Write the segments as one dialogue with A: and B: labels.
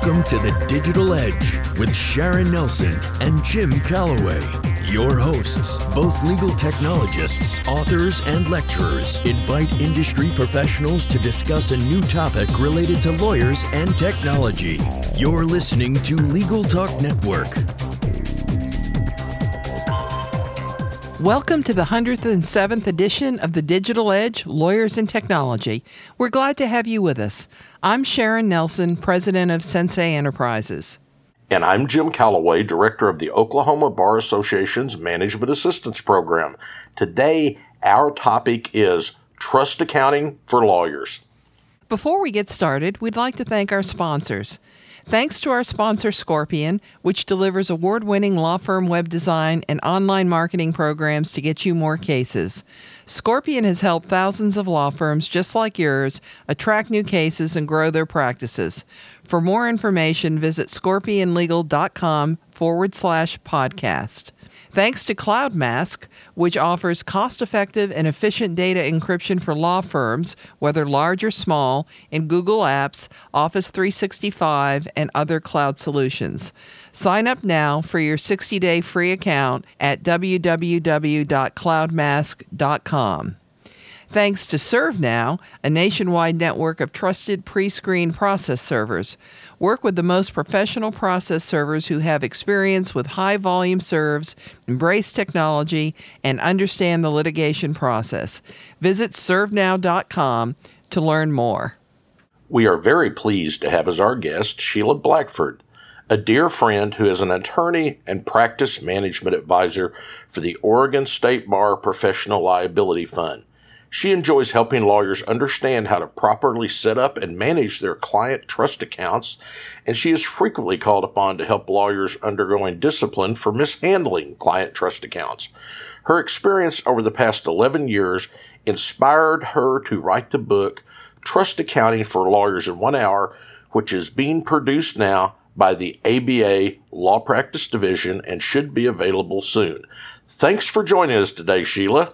A: Welcome to the Digital Edge with Sharon Nelson and Jim Calloway. Your hosts, both legal technologists, authors, and lecturers, invite industry professionals to discuss a new topic related to lawyers and technology. You're listening to Legal Talk Network.
B: Welcome to the 107th edition of the Digital Edge Lawyers and Technology. We're glad to have you with us. I'm Sharon Nelson, president of Sensei Enterprises.
C: And I'm Jim Calloway, director of the Oklahoma Bar Association's Management Assistance Program. Today, our topic is trust accounting for lawyers.
B: Before we get started, we'd like to thank our sponsors. Thanks to our sponsor, Scorpion, which delivers award winning law firm web design and online marketing programs to get you more cases. Scorpion has helped thousands of law firms just like yours attract new cases and grow their practices. For more information, visit scorpionlegal.com forward slash podcast. Thanks to CloudMask, which offers cost effective and efficient data encryption for law firms, whether large or small, in Google Apps, Office 365, and other cloud solutions. Sign up now for your 60 day free account at www.cloudmask.com. Thanks to ServeNow, a nationwide network of trusted pre screened process servers. Work with the most professional process servers who have experience with high volume serves, embrace technology, and understand the litigation process. Visit servenow.com to learn more.
C: We are very pleased to have as our guest Sheila Blackford, a dear friend who is an attorney and practice management advisor for the Oregon State Bar Professional Liability Fund. She enjoys helping lawyers understand how to properly set up and manage their client trust accounts, and she is frequently called upon to help lawyers undergoing discipline for mishandling client trust accounts. Her experience over the past 11 years inspired her to write the book Trust Accounting for Lawyers in One Hour, which is being produced now by the ABA Law Practice Division and should be available soon. Thanks for joining us today, Sheila.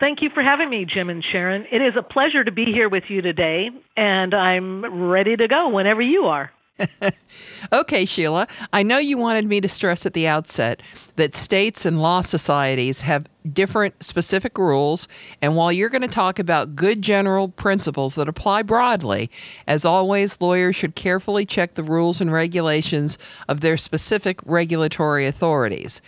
D: Thank you for having me, Jim and Sharon. It is a pleasure to be here with you today, and I'm ready to go whenever you are.
B: okay, Sheila. I know you wanted me to stress at the outset that states and law societies have different specific rules. And while you're going to talk about good general principles that apply broadly, as always, lawyers should carefully check the rules and regulations of their specific regulatory authorities.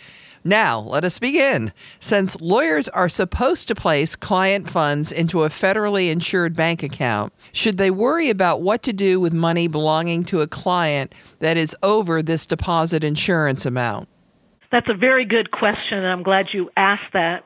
B: Now, let us begin. Since lawyers are supposed to place client funds into a federally insured bank account, should they worry about what to do with money belonging to a client that is over this deposit insurance amount?
D: That's a very good question, and I'm glad you asked that.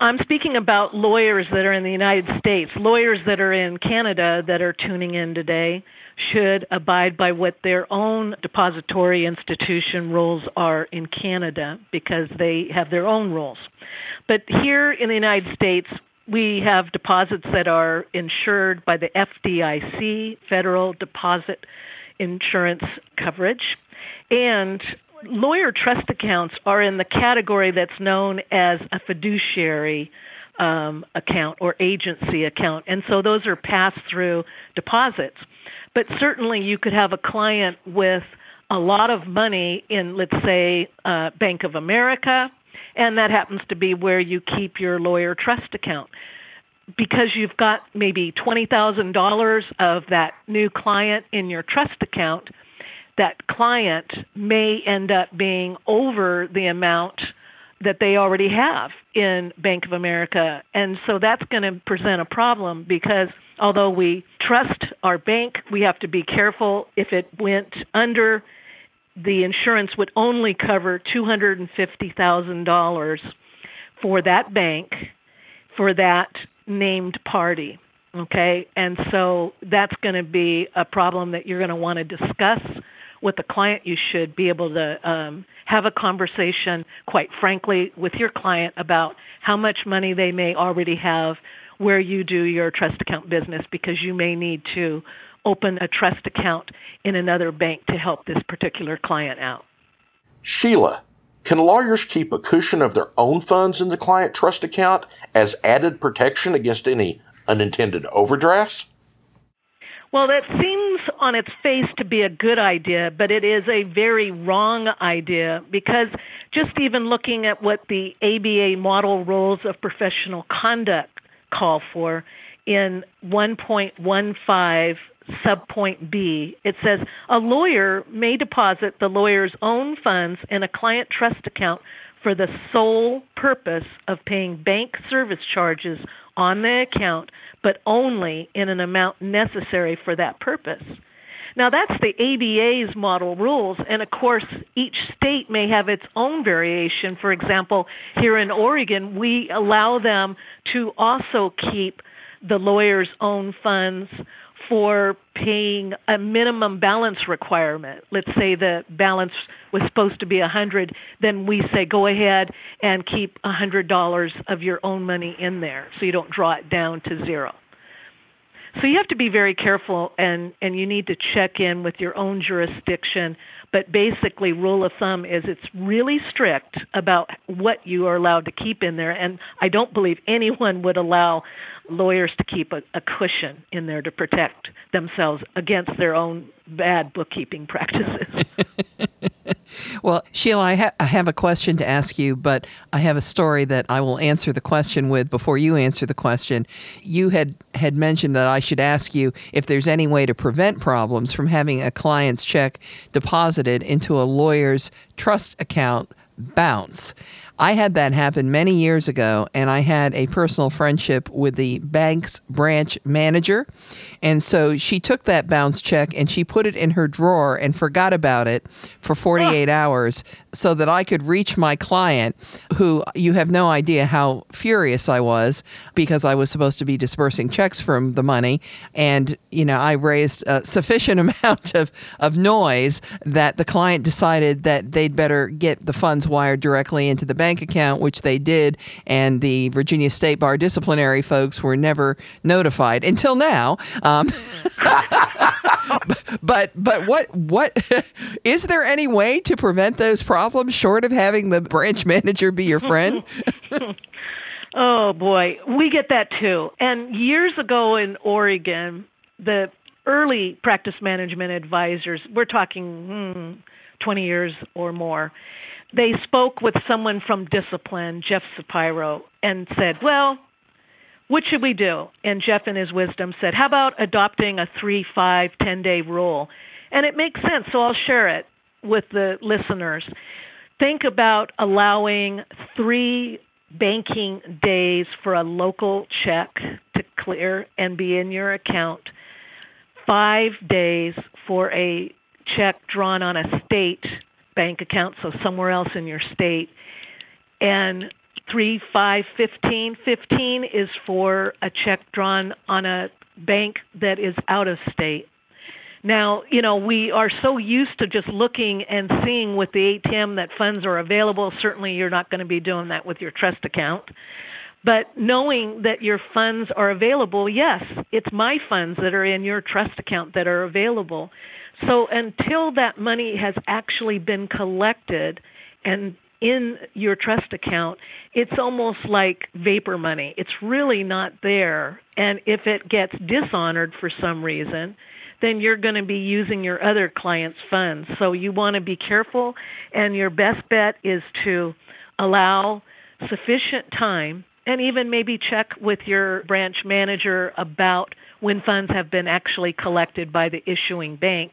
D: I'm speaking about lawyers that are in the United States, lawyers that are in Canada that are tuning in today should abide by what their own depository institution rules are in Canada because they have their own rules. But here in the United States, we have deposits that are insured by the FDIC, Federal Deposit Insurance Coverage, and lawyer trust accounts are in the category that's known as a fiduciary um, account or agency account, and so those are pass through deposits. But certainly, you could have a client with a lot of money in, let's say, uh, Bank of America, and that happens to be where you keep your lawyer trust account. Because you've got maybe $20,000 of that new client in your trust account, that client may end up being over the amount that they already have in Bank of America. And so that's going to present a problem because although we trust our bank, we have to be careful if it went under the insurance would only cover $250,000 for that bank for that named party. Okay? And so that's going to be a problem that you're going to want to discuss with the client. You should be able to um, have a conversation, quite frankly, with your client about how much money they may already have where you do your trust account business because you may need to open a trust account in another bank to help this particular client out.
C: Sheila, can lawyers keep a cushion of their own funds in the client trust account as added protection against any unintended overdrafts?
D: Well, that seems on its face to be a good idea, but it is a very wrong idea because just even looking at what the ABA model rules of professional conduct call for in 1.15 subpoint B, it says a lawyer may deposit the lawyer's own funds in a client trust account for the sole purpose of paying bank service charges on the account, but only in an amount necessary for that purpose. Now, that's the ABA's model rules, and of course, each state may have its own variation. For example, here in Oregon, we allow them to also keep the lawyer's own funds for paying a minimum balance requirement. Let's say the balance was supposed to be a hundred, then we say go ahead and keep a hundred dollars of your own money in there, so you don't draw it down to zero. So you have to be very careful, and and you need to check in with your own jurisdiction. But basically, rule of thumb is it's really strict about what you are allowed to keep in there, and I don't believe anyone would allow lawyers to keep a, a cushion in there to protect themselves against their own bad bookkeeping practices.
B: well, Sheila, I, ha- I, have a question to ask you, but I have a story that I will answer the question with before you answer the question. You had had mentioned that I should ask you if there's any way to prevent problems from having a client's check deposited into a lawyer's trust account bounce. I had that happen many years ago, and I had a personal friendship with the bank's branch manager. And so she took that bounce check and she put it in her drawer and forgot about it for 48 ah. hours so that I could reach my client, who you have no idea how furious I was because I was supposed to be dispersing checks from the money. And, you know, I raised a sufficient amount of, of noise that the client decided that they'd better get the funds wired directly into the bank account, which they did. And the Virginia State Bar disciplinary folks were never notified until now. Um, but but what what is there any way to prevent those problems short of having the branch manager be your friend?
D: oh boy, we get that too. And years ago in Oregon, the early practice management advisors, we're talking hmm, 20 years or more, they spoke with someone from discipline, Jeff Sapiro, and said, "Well, what should we do? And Jeff, in his wisdom, said, How about adopting a three, five, ten day rule? And it makes sense, so I'll share it with the listeners. Think about allowing three banking days for a local check to clear and be in your account, five days for a check drawn on a state bank account, so somewhere else in your state, and three, five, fifteen. Fifteen is for a check drawn on a bank that is out of state. Now, you know, we are so used to just looking and seeing with the ATM that funds are available. Certainly, you're not going to be doing that with your trust account. But knowing that your funds are available, yes, it's my funds that are in your trust account that are available. So until that money has actually been collected and in your trust account, it's almost like vapor money. It's really not there. And if it gets dishonored for some reason, then you're going to be using your other client's funds. So you want to be careful, and your best bet is to allow sufficient time and even maybe check with your branch manager about when funds have been actually collected by the issuing bank.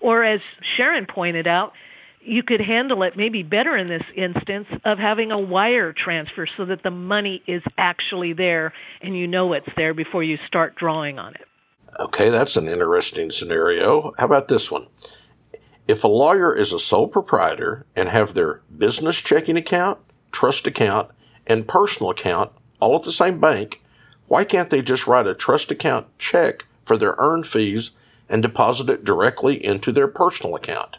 D: Or, as Sharon pointed out, you could handle it maybe better in this instance of having a wire transfer so that the money is actually there and you know it's there before you start drawing on it.
C: Okay, that's an interesting scenario. How about this one? If a lawyer is a sole proprietor and have their business checking account, trust account, and personal account all at the same bank, why can't they just write a trust account check for their earned fees and deposit it directly into their personal account?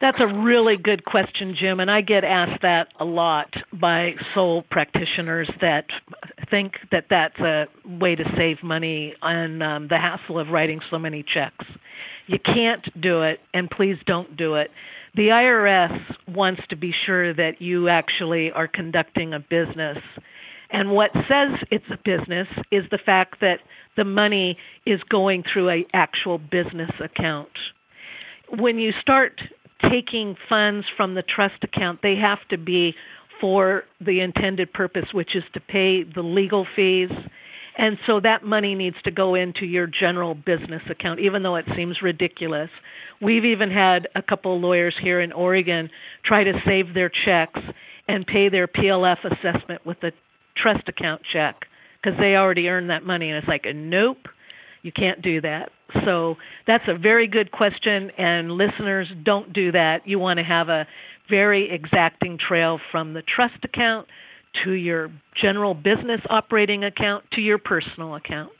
D: That's a really good question, Jim, and I get asked that a lot by sole practitioners that think that that's a way to save money on um, the hassle of writing so many checks. You can't do it, and please don't do it. The IRS wants to be sure that you actually are conducting a business And what says it's a business is the fact that the money is going through a actual business account. When you start taking funds from the trust account, they have to be for the intended purpose, which is to pay the legal fees. And so that money needs to go into your general business account, even though it seems ridiculous. We've even had a couple of lawyers here in Oregon try to save their checks and pay their PLF assessment with a trust account check because they already earned that money. And it's like, nope, you can't do that. So that's a very good question, and listeners, don't do that. You want to have a very exacting trail from the trust account to your general business operating account to your personal account.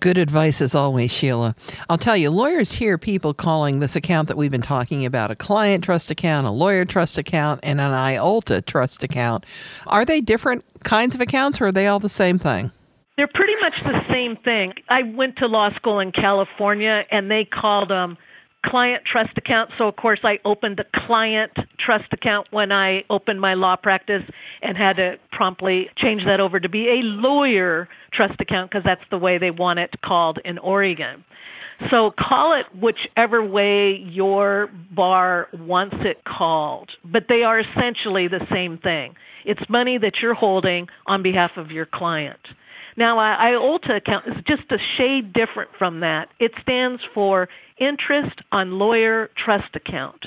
B: Good advice as always, Sheila. I'll tell you, lawyers hear people calling this account that we've been talking about a client trust account, a lawyer trust account, and an IOLTA trust account. Are they different kinds of accounts or are they all the same thing?
D: They're pretty much the same thing. I went to law school in California and they called them client trust account. So, of course, I opened the client trust account when I opened my law practice and had to promptly change that over to be a lawyer trust account because that's the way they want it called in Oregon. So, call it whichever way your bar wants it called, but they are essentially the same thing. It's money that you're holding on behalf of your client. Now, IOLTA account is just a shade different from that. It stands for Interest on Lawyer Trust Account.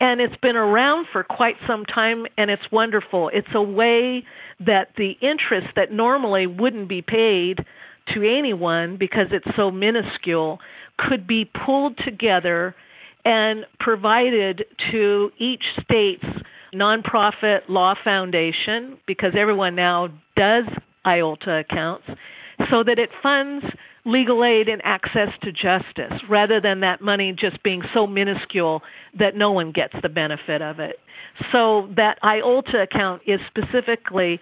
D: And it's been around for quite some time, and it's wonderful. It's a way that the interest that normally wouldn't be paid to anyone because it's so minuscule could be pulled together and provided to each state's nonprofit law foundation because everyone now does IOLTA accounts so that it funds legal aid and access to justice rather than that money just being so minuscule that no one gets the benefit of it. So that IOLTA account is specifically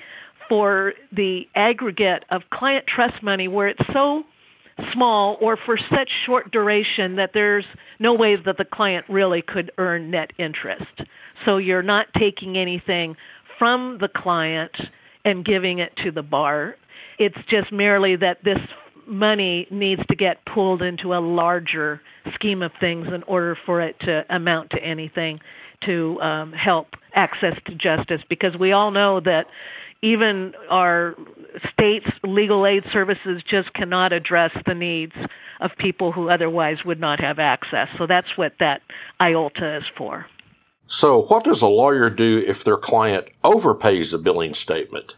D: for the aggregate of client trust money where it's so small or for such short duration that there's no way that the client really could earn net interest. So you're not taking anything from the client and giving it to the bar. It's just merely that this money needs to get pulled into a larger scheme of things in order for it to amount to anything to um, help access to justice because we all know that even our state's legal aid services just cannot address the needs of people who otherwise would not have access. So that's what that IOLTA is for.
C: So, what does a lawyer do if their client overpays a billing statement?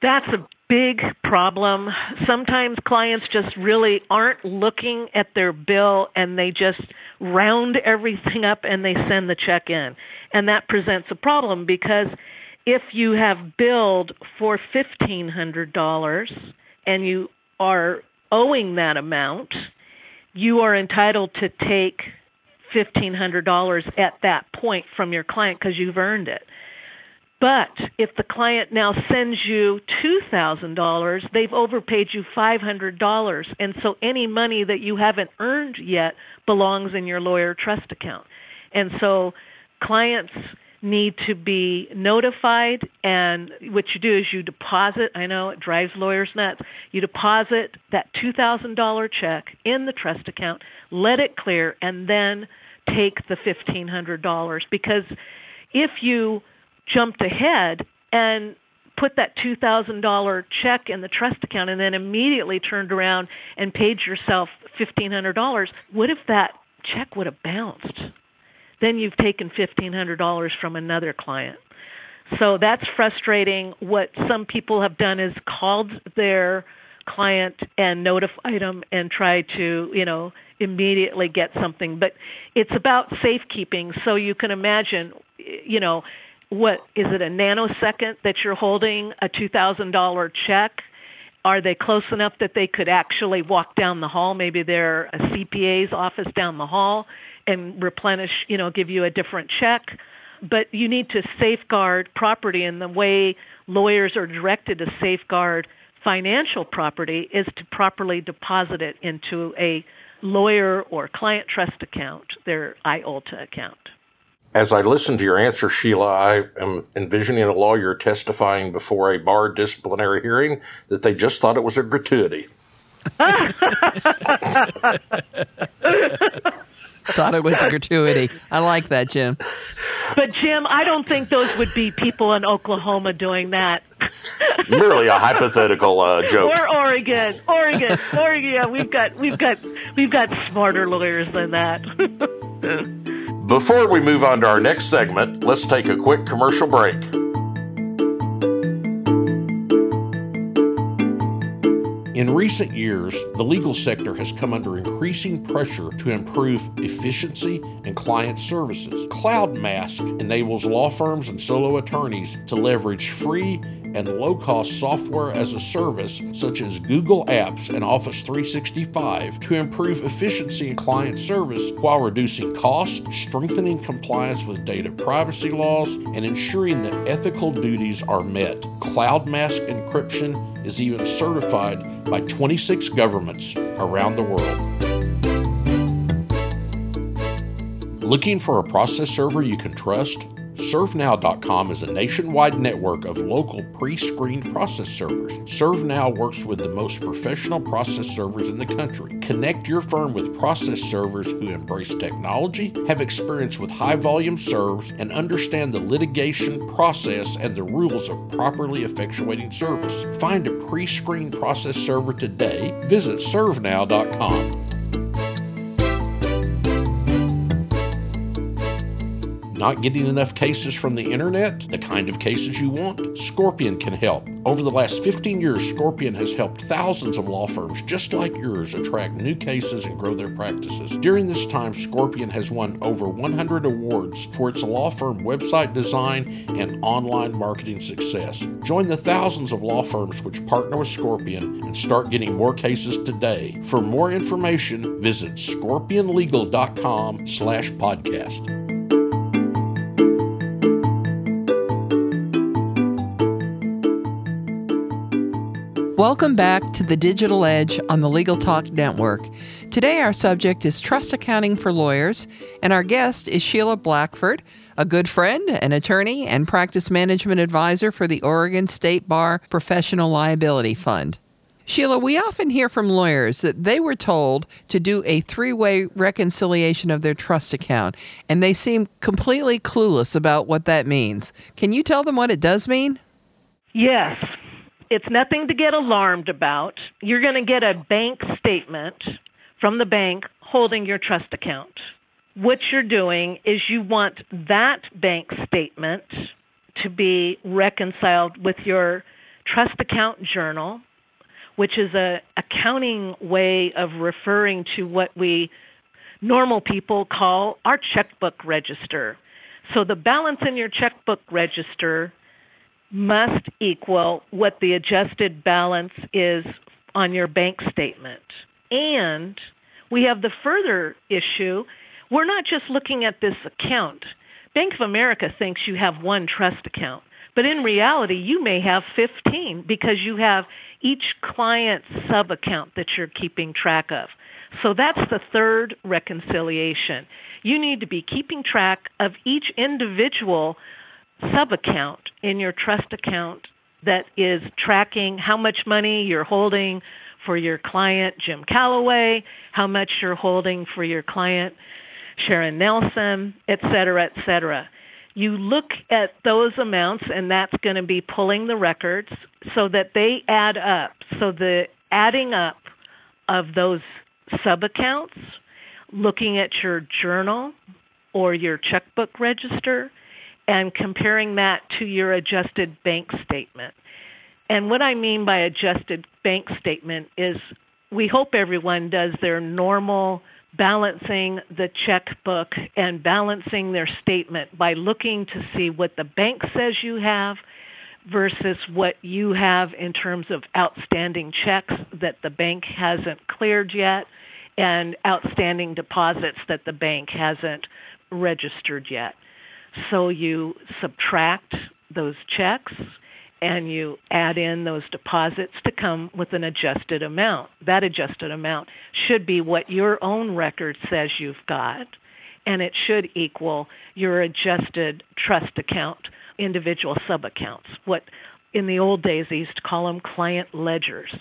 D: That's a big problem. Sometimes clients just really aren't looking at their bill and they just round everything up and they send the check in. And that presents a problem because if you have billed for $1,500 and you are owing that amount, you are entitled to take $1,500 at that point from your client because you've earned it. But if the client now sends you $2,000, they've overpaid you $500. And so any money that you haven't earned yet belongs in your lawyer trust account. And so clients need to be notified and what you do is you deposit i know it drives lawyers nuts you deposit that $2000 check in the trust account let it clear and then take the $1500 because if you jumped ahead and put that $2,000 check in the trust account and then immediately turned around and paid yourself $1,500, what if that check would have bounced? Then you've taken $1,500 from another client. So that's frustrating. What some people have done is called their client and notified them and tried to, you know, immediately get something. But it's about safekeeping. So you can imagine, you know, what is it a nanosecond that you're holding a $2000 check are they close enough that they could actually walk down the hall maybe they're a CPA's office down the hall and replenish you know give you a different check but you need to safeguard property and the way lawyers are directed to safeguard financial property is to properly deposit it into a lawyer or client trust account their IOLTA account
C: As I listen to your answer, Sheila, I am envisioning a lawyer testifying before a bar disciplinary hearing that they just thought it was a gratuity.
B: Thought it was a gratuity. I like that, Jim.
D: But Jim, I don't think those would be people in Oklahoma doing that.
C: Merely a hypothetical uh, joke.
D: Or Oregon, Oregon, Oregon. Yeah, we've got we've got we've got smarter lawyers than that.
C: Before we move on to our next segment, let's take a quick commercial break. In recent years, the legal sector has come under increasing pressure to improve efficiency and client services. CloudMask enables law firms and solo attorneys to leverage free and low cost software as a service, such as Google Apps and Office 365, to improve efficiency and client service while reducing costs, strengthening compliance with data privacy laws, and ensuring that ethical duties are met. CloudMask encryption is even certified by 26 governments around the world. Looking for a process server you can trust? ServeNow.com is a nationwide network of local pre screened process servers. ServeNow works with the most professional process servers in the country. Connect your firm with process servers who embrace technology, have experience with high volume serves, and understand the litigation process and the rules of properly effectuating service. Find a pre screened process server today. Visit ServeNow.com. Not getting enough cases from the internet? The kind of cases you want? Scorpion can help. Over the last 15 years, Scorpion has helped thousands of law firms just like yours attract new cases and grow their practices. During this time, Scorpion has won over 100 awards for its law firm website design and online marketing success. Join the thousands of law firms which partner with Scorpion and start getting more cases today. For more information, visit scorpionlegal.com slash podcast.
B: Welcome back to the Digital Edge on the Legal Talk Network. Today, our subject is trust accounting for lawyers, and our guest is Sheila Blackford, a good friend, an attorney, and practice management advisor for the Oregon State Bar Professional Liability Fund. Sheila, we often hear from lawyers that they were told to do a three way reconciliation of their trust account, and they seem completely clueless about what that means. Can you tell them what it does mean?
D: Yes. It's nothing to get alarmed about. You're going to get a bank statement from the bank holding your trust account. What you're doing is you want that bank statement to be reconciled with your trust account journal, which is a accounting way of referring to what we normal people call our checkbook register. So the balance in your checkbook register must equal what the adjusted balance is on your bank statement. And we have the further issue we're not just looking at this account. Bank of America thinks you have one trust account, but in reality, you may have 15 because you have each client sub account that you're keeping track of. So that's the third reconciliation. You need to be keeping track of each individual sub account in your trust account that is tracking how much money you're holding for your client Jim Calloway, how much you're holding for your client Sharon Nelson, et cetera, et cetera. You look at those amounts, and that's going to be pulling the records so that they add up. So the adding up of those sub accounts, looking at your journal or your checkbook register, and comparing that to your adjusted bank statement. And what I mean by adjusted bank statement is we hope everyone does their normal balancing the checkbook and balancing their statement by looking to see what the bank says you have versus what you have in terms of outstanding checks that the bank hasn't cleared yet and outstanding deposits that the bank hasn't registered yet. So you subtract those checks and you add in those deposits to come with an adjusted amount. That adjusted amount should be what your own record says you've got. and it should equal your adjusted trust account individual sub accounts. What in the old days they used to call them client ledgers.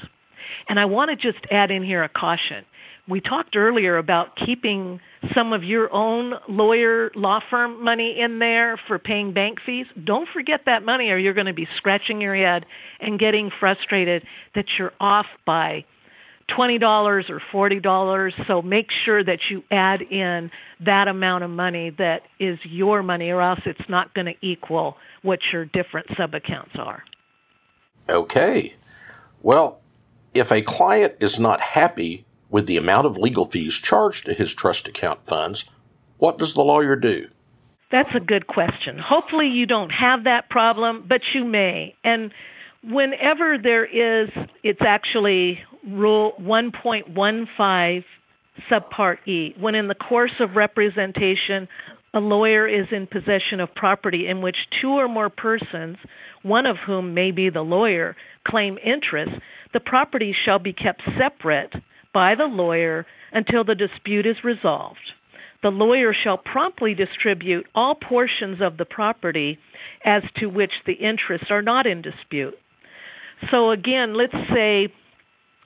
D: And I want to just add in here a caution. We talked earlier about keeping some of your own lawyer law firm money in there for paying bank fees. Don't forget that money, or you're going to be scratching your head and getting frustrated that you're off by $20 or $40. So make sure that you add in that amount of money that is your money, or else it's not going to equal what your different sub accounts are.
C: Okay. Well, if a client is not happy with the amount of legal fees charged to his trust account funds, what does the lawyer do?
D: That's a good question. Hopefully, you don't have that problem, but you may. And whenever there is, it's actually Rule 1.15, subpart E. When in the course of representation, a lawyer is in possession of property in which two or more persons, one of whom may be the lawyer, claim interest, the property shall be kept separate by the lawyer until the dispute is resolved. The lawyer shall promptly distribute all portions of the property as to which the interests are not in dispute. So, again, let's say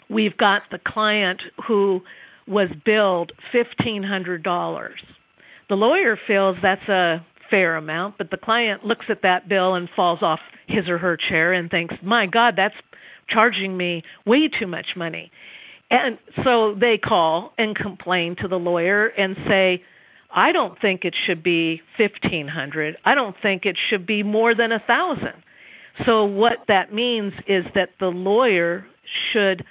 D: we've got the client who was billed $1,500. The lawyer feels that's a fair amount, but the client looks at that bill and falls off his or her chair and thinks, my God, that's charging me way too much money. And so they call and complain to the lawyer and say, I don't think it should be 1500. I don't think it should be more than a 1000. So what that means is that the lawyer should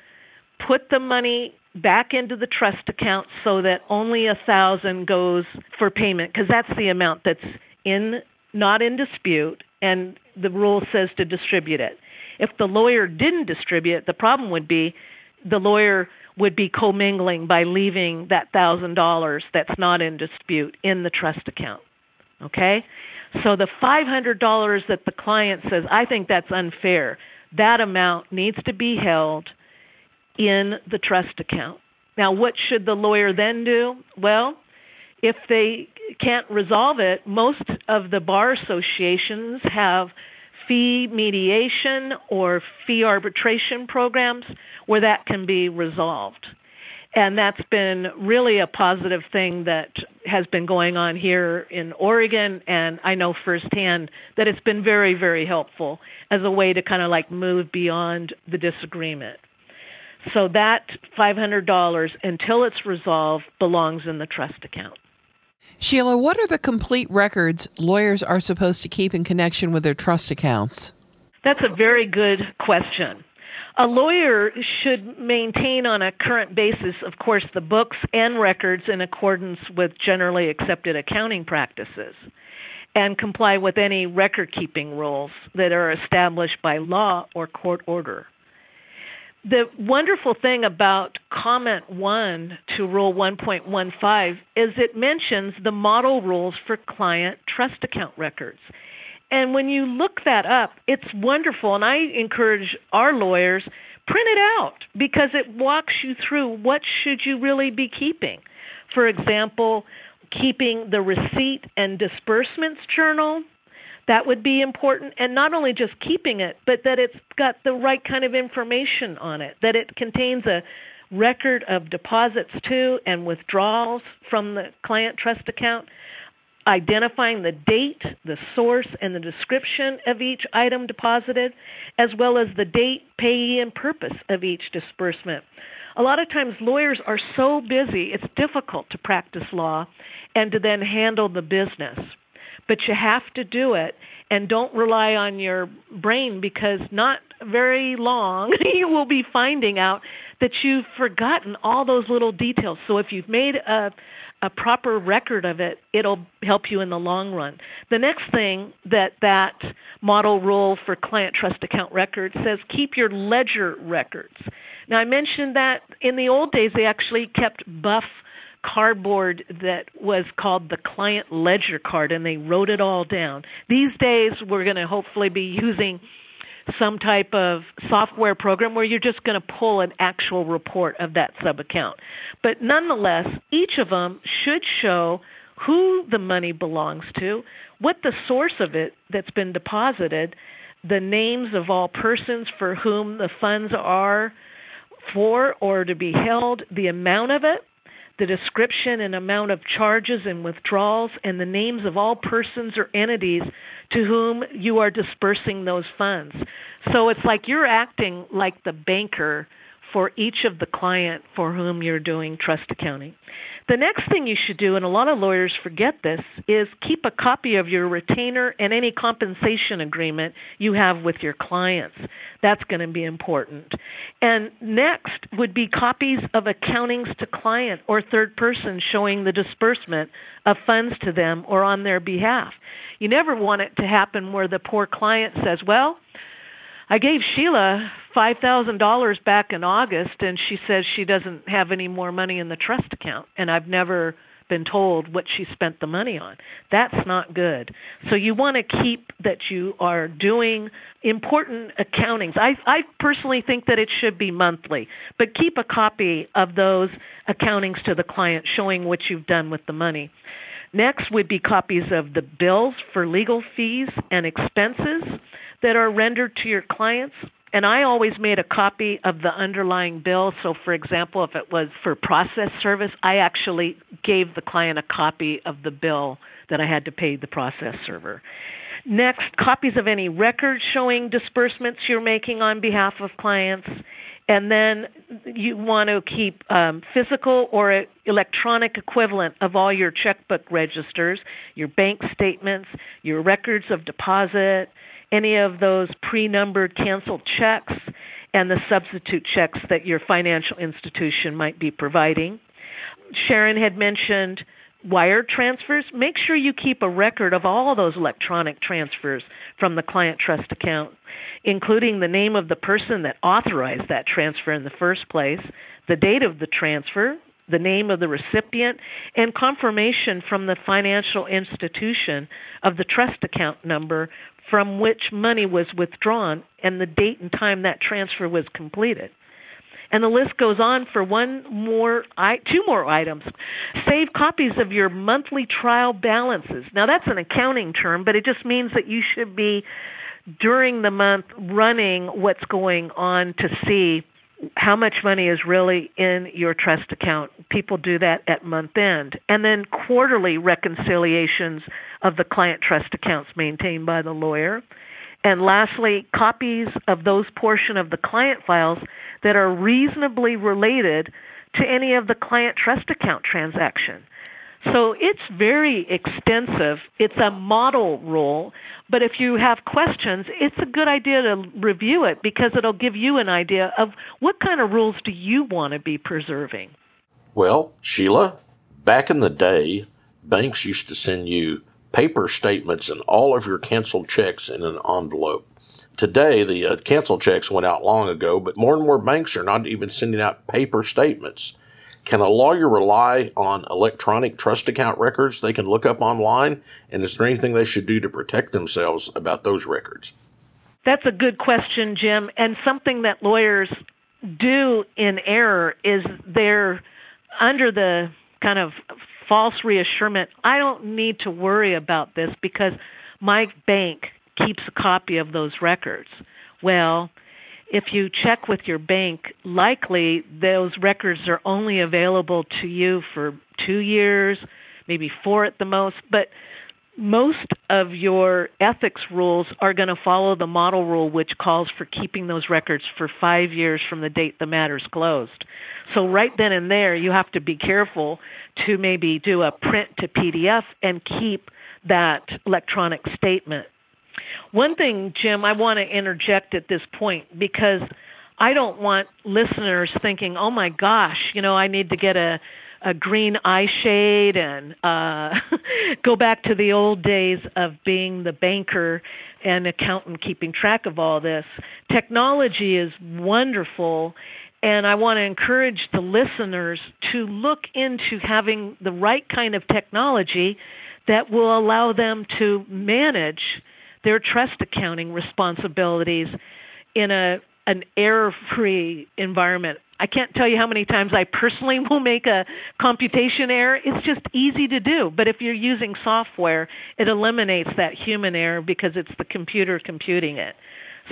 D: put the money back into the trust account so that only a thousand goes for payment because that's the amount that's in not in dispute and the rule says to distribute it if the lawyer didn't distribute the problem would be the lawyer would be commingling by leaving that thousand dollars that's not in dispute in the trust account okay so the five hundred dollars that the client says i think that's unfair that amount needs to be held in the trust account. Now, what should the lawyer then do? Well, if they can't resolve it, most of the bar associations have fee mediation or fee arbitration programs where that can be resolved. And that's been really a positive thing that has been going on here in Oregon. And I know firsthand that it's been very, very helpful as a way to kind of like move beyond the disagreement. So that $500 until it's resolved belongs in the trust account.
B: Sheila, what are the complete records lawyers are supposed to keep in connection with their trust accounts?
D: That's a very good question. A lawyer should maintain on a current basis, of course, the books and records in accordance with generally accepted accounting practices and comply with any record keeping rules that are established by law or court order the wonderful thing about comment 1 to rule 1.15 is it mentions the model rules for client trust account records. And when you look that up, it's wonderful and I encourage our lawyers print it out because it walks you through what should you really be keeping. For example, keeping the receipt and disbursements journal that would be important and not only just keeping it but that it's got the right kind of information on it that it contains a record of deposits to and withdrawals from the client trust account identifying the date the source and the description of each item deposited as well as the date payee and purpose of each disbursement. A lot of times lawyers are so busy it's difficult to practice law and to then handle the business but you have to do it and don't rely on your brain because not very long you will be finding out that you've forgotten all those little details. So if you've made a a proper record of it, it'll help you in the long run. The next thing that that model rule for client trust account records says keep your ledger records. Now I mentioned that in the old days they actually kept buff cardboard that was called the client ledger card and they wrote it all down. These days we're going to hopefully be using some type of software program where you're just going to pull an actual report of that sub account. But nonetheless, each of them should show who the money belongs to, what the source of it that's been deposited, the names of all persons for whom the funds are for or to be held, the amount of it, the description and amount of charges and withdrawals, and the names of all persons or entities to whom you are dispersing those funds. So it's like you're acting like the banker for each of the client for whom you're doing trust accounting. The next thing you should do, and a lot of lawyers forget this, is keep a copy of your retainer and any compensation agreement you have with your clients. That's going to be important. And next would be copies of accountings to client or third person showing the disbursement of funds to them or on their behalf. You never want it to happen where the poor client says, Well, I gave Sheila five thousand dollars back in August, and she says she doesn't have any more money in the trust account, and I've never been told what she spent the money on. That's not good. So you want to keep that you are doing important accountings. I I personally think that it should be monthly, but keep a copy of those accountings to the client showing what you've done with the money. Next would be copies of the bills for legal fees and expenses that are rendered to your clients. And I always made a copy of the underlying bill. So, for example, if it was for process service, I actually gave the client a copy of the bill that I had to pay the process server. Next, copies of any records showing disbursements you're making on behalf of clients. And then you want to keep um, physical or electronic equivalent of all your checkbook registers, your bank statements, your records of deposit, any of those pre numbered canceled checks and the substitute checks that your financial institution might be providing. Sharon had mentioned wire transfers. Make sure you keep a record of all those electronic transfers from the client trust account, including the name of the person that authorized that transfer in the first place, the date of the transfer, the name of the recipient, and confirmation from the financial institution of the trust account number from which money was withdrawn and the date and time that transfer was completed. And the list goes on for one more, two more items. Save copies of your monthly trial balances. Now that's an accounting term, but it just means that you should be during the month running what's going on to see how much money is really in your trust account. People do that at month end. And then quarterly reconciliations of the client trust accounts maintained by the lawyer. And lastly, copies of those portion of the client files that are reasonably related to any of the client trust account transaction. So it's very extensive. It's a model rule, but if you have questions, it's a good idea to review it because it'll give you an idea of what kind of rules do you want to be preserving.
C: Well, Sheila, back in the day, banks used to send you paper statements and all of your canceled checks in an envelope. Today, the uh, canceled checks went out long ago, but more and more banks are not even sending out paper statements. Can a lawyer rely on electronic trust account records they can look up online? And is there anything they should do to protect themselves about those records?
D: That's a good question, Jim. And something that lawyers do in error is they're under the kind of false reassurance I don't need to worry about this because my bank keeps a copy of those records. Well, if you check with your bank, likely those records are only available to you for two years, maybe four at the most. But most of your ethics rules are going to follow the model rule, which calls for keeping those records for five years from the date the matter's closed. So, right then and there, you have to be careful to maybe do a print to PDF and keep that electronic statement one thing, Jim, I want to interject at this point because I don't want listeners thinking, "Oh my gosh, you know, I need to get a a green eye shade and uh go back to the old days of being the banker and accountant keeping track of all this. Technology is wonderful and I want to encourage the listeners to look into having the right kind of technology that will allow them to manage their trust accounting responsibilities in a an error free environment. I can't tell you how many times I personally will make a computation error. It's just easy to do. But if you're using software, it eliminates that human error because it's the computer computing it.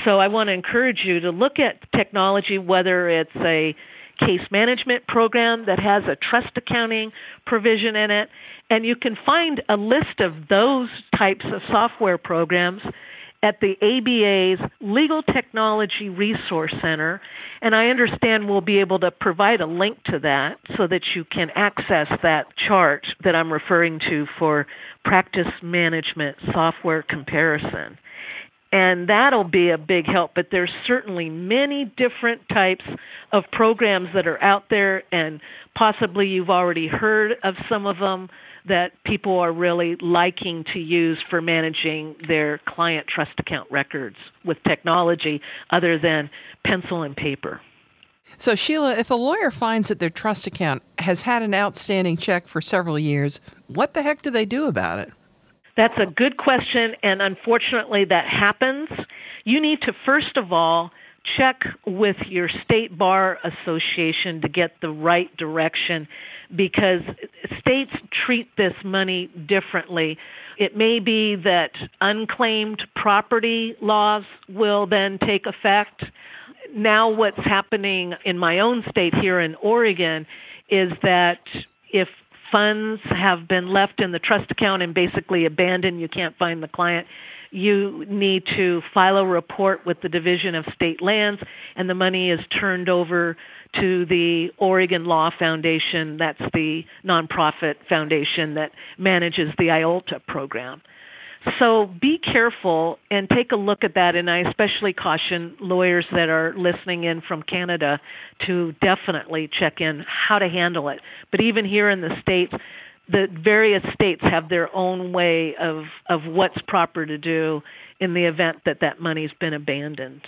D: So I want to encourage you to look at technology, whether it's a case management program that has a trust accounting provision in it, and you can find a list of those types of software programs at the ABA's Legal Technology Resource Center, and I understand we'll be able to provide a link to that so that you can access that chart that I'm referring to for practice management software comparison. And that'll be a big help, but there's certainly many different types of programs that are out there, and possibly you've already heard of some of them that people are really liking to use for managing their client trust account records with technology other than pencil and paper.
B: So, Sheila, if a lawyer finds that their trust account has had an outstanding check for several years, what the heck do they do about it?
D: That's a good question, and unfortunately, that happens. You need to, first of all, check with your state bar association to get the right direction because states treat this money differently. It may be that unclaimed property laws will then take effect. Now, what's happening in my own state here in Oregon is that if funds have been left in the trust account and basically abandoned, you can't find the client, you need to file a report with the Division of State Lands, and the money is turned over to the Oregon Law Foundation. That's the nonprofit foundation that manages the IOLTA program. So be careful and take a look at that. And I especially caution lawyers that are listening in from Canada to definitely check in how to handle it. But even here in the States, the various states have their own way of, of what's proper to do in the event that that money's been abandoned.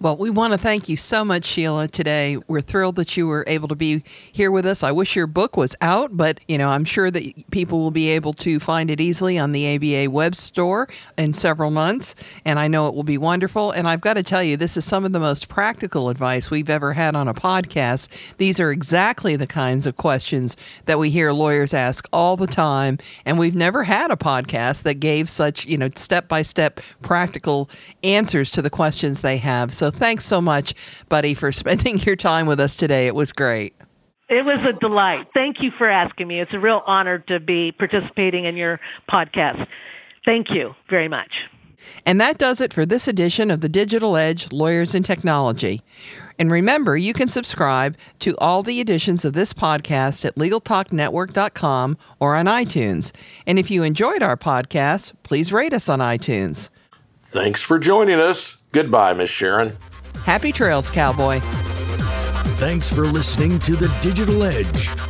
B: Well, we want to thank you so much, Sheila, today. We're thrilled that you were able to be here with us. I wish your book was out, but you know, I'm sure that people will be able to find it easily on the ABA web store in several months, and I know it will be wonderful. And I've got to tell you, this is some of the most practical advice we've ever had on a podcast. These are exactly the kinds of questions that we hear lawyers ask all the time, and we've never had a podcast that gave such, you know, step-by-step practical answers to the questions they have. So thanks so much, buddy, for spending your time with us today. It was great.
D: It was a delight. Thank you for asking me. It's a real honor to be participating in your podcast. Thank you very much.
B: And that does it for this edition of the Digital Edge Lawyers and Technology. And remember, you can subscribe to all the editions of this podcast at LegalTalkNetwork.com or on iTunes. And if you enjoyed our podcast, please rate us on iTunes.
C: Thanks for joining us. Goodbye, Miss Sharon.
B: Happy trails, cowboy.
A: Thanks for listening to The Digital Edge,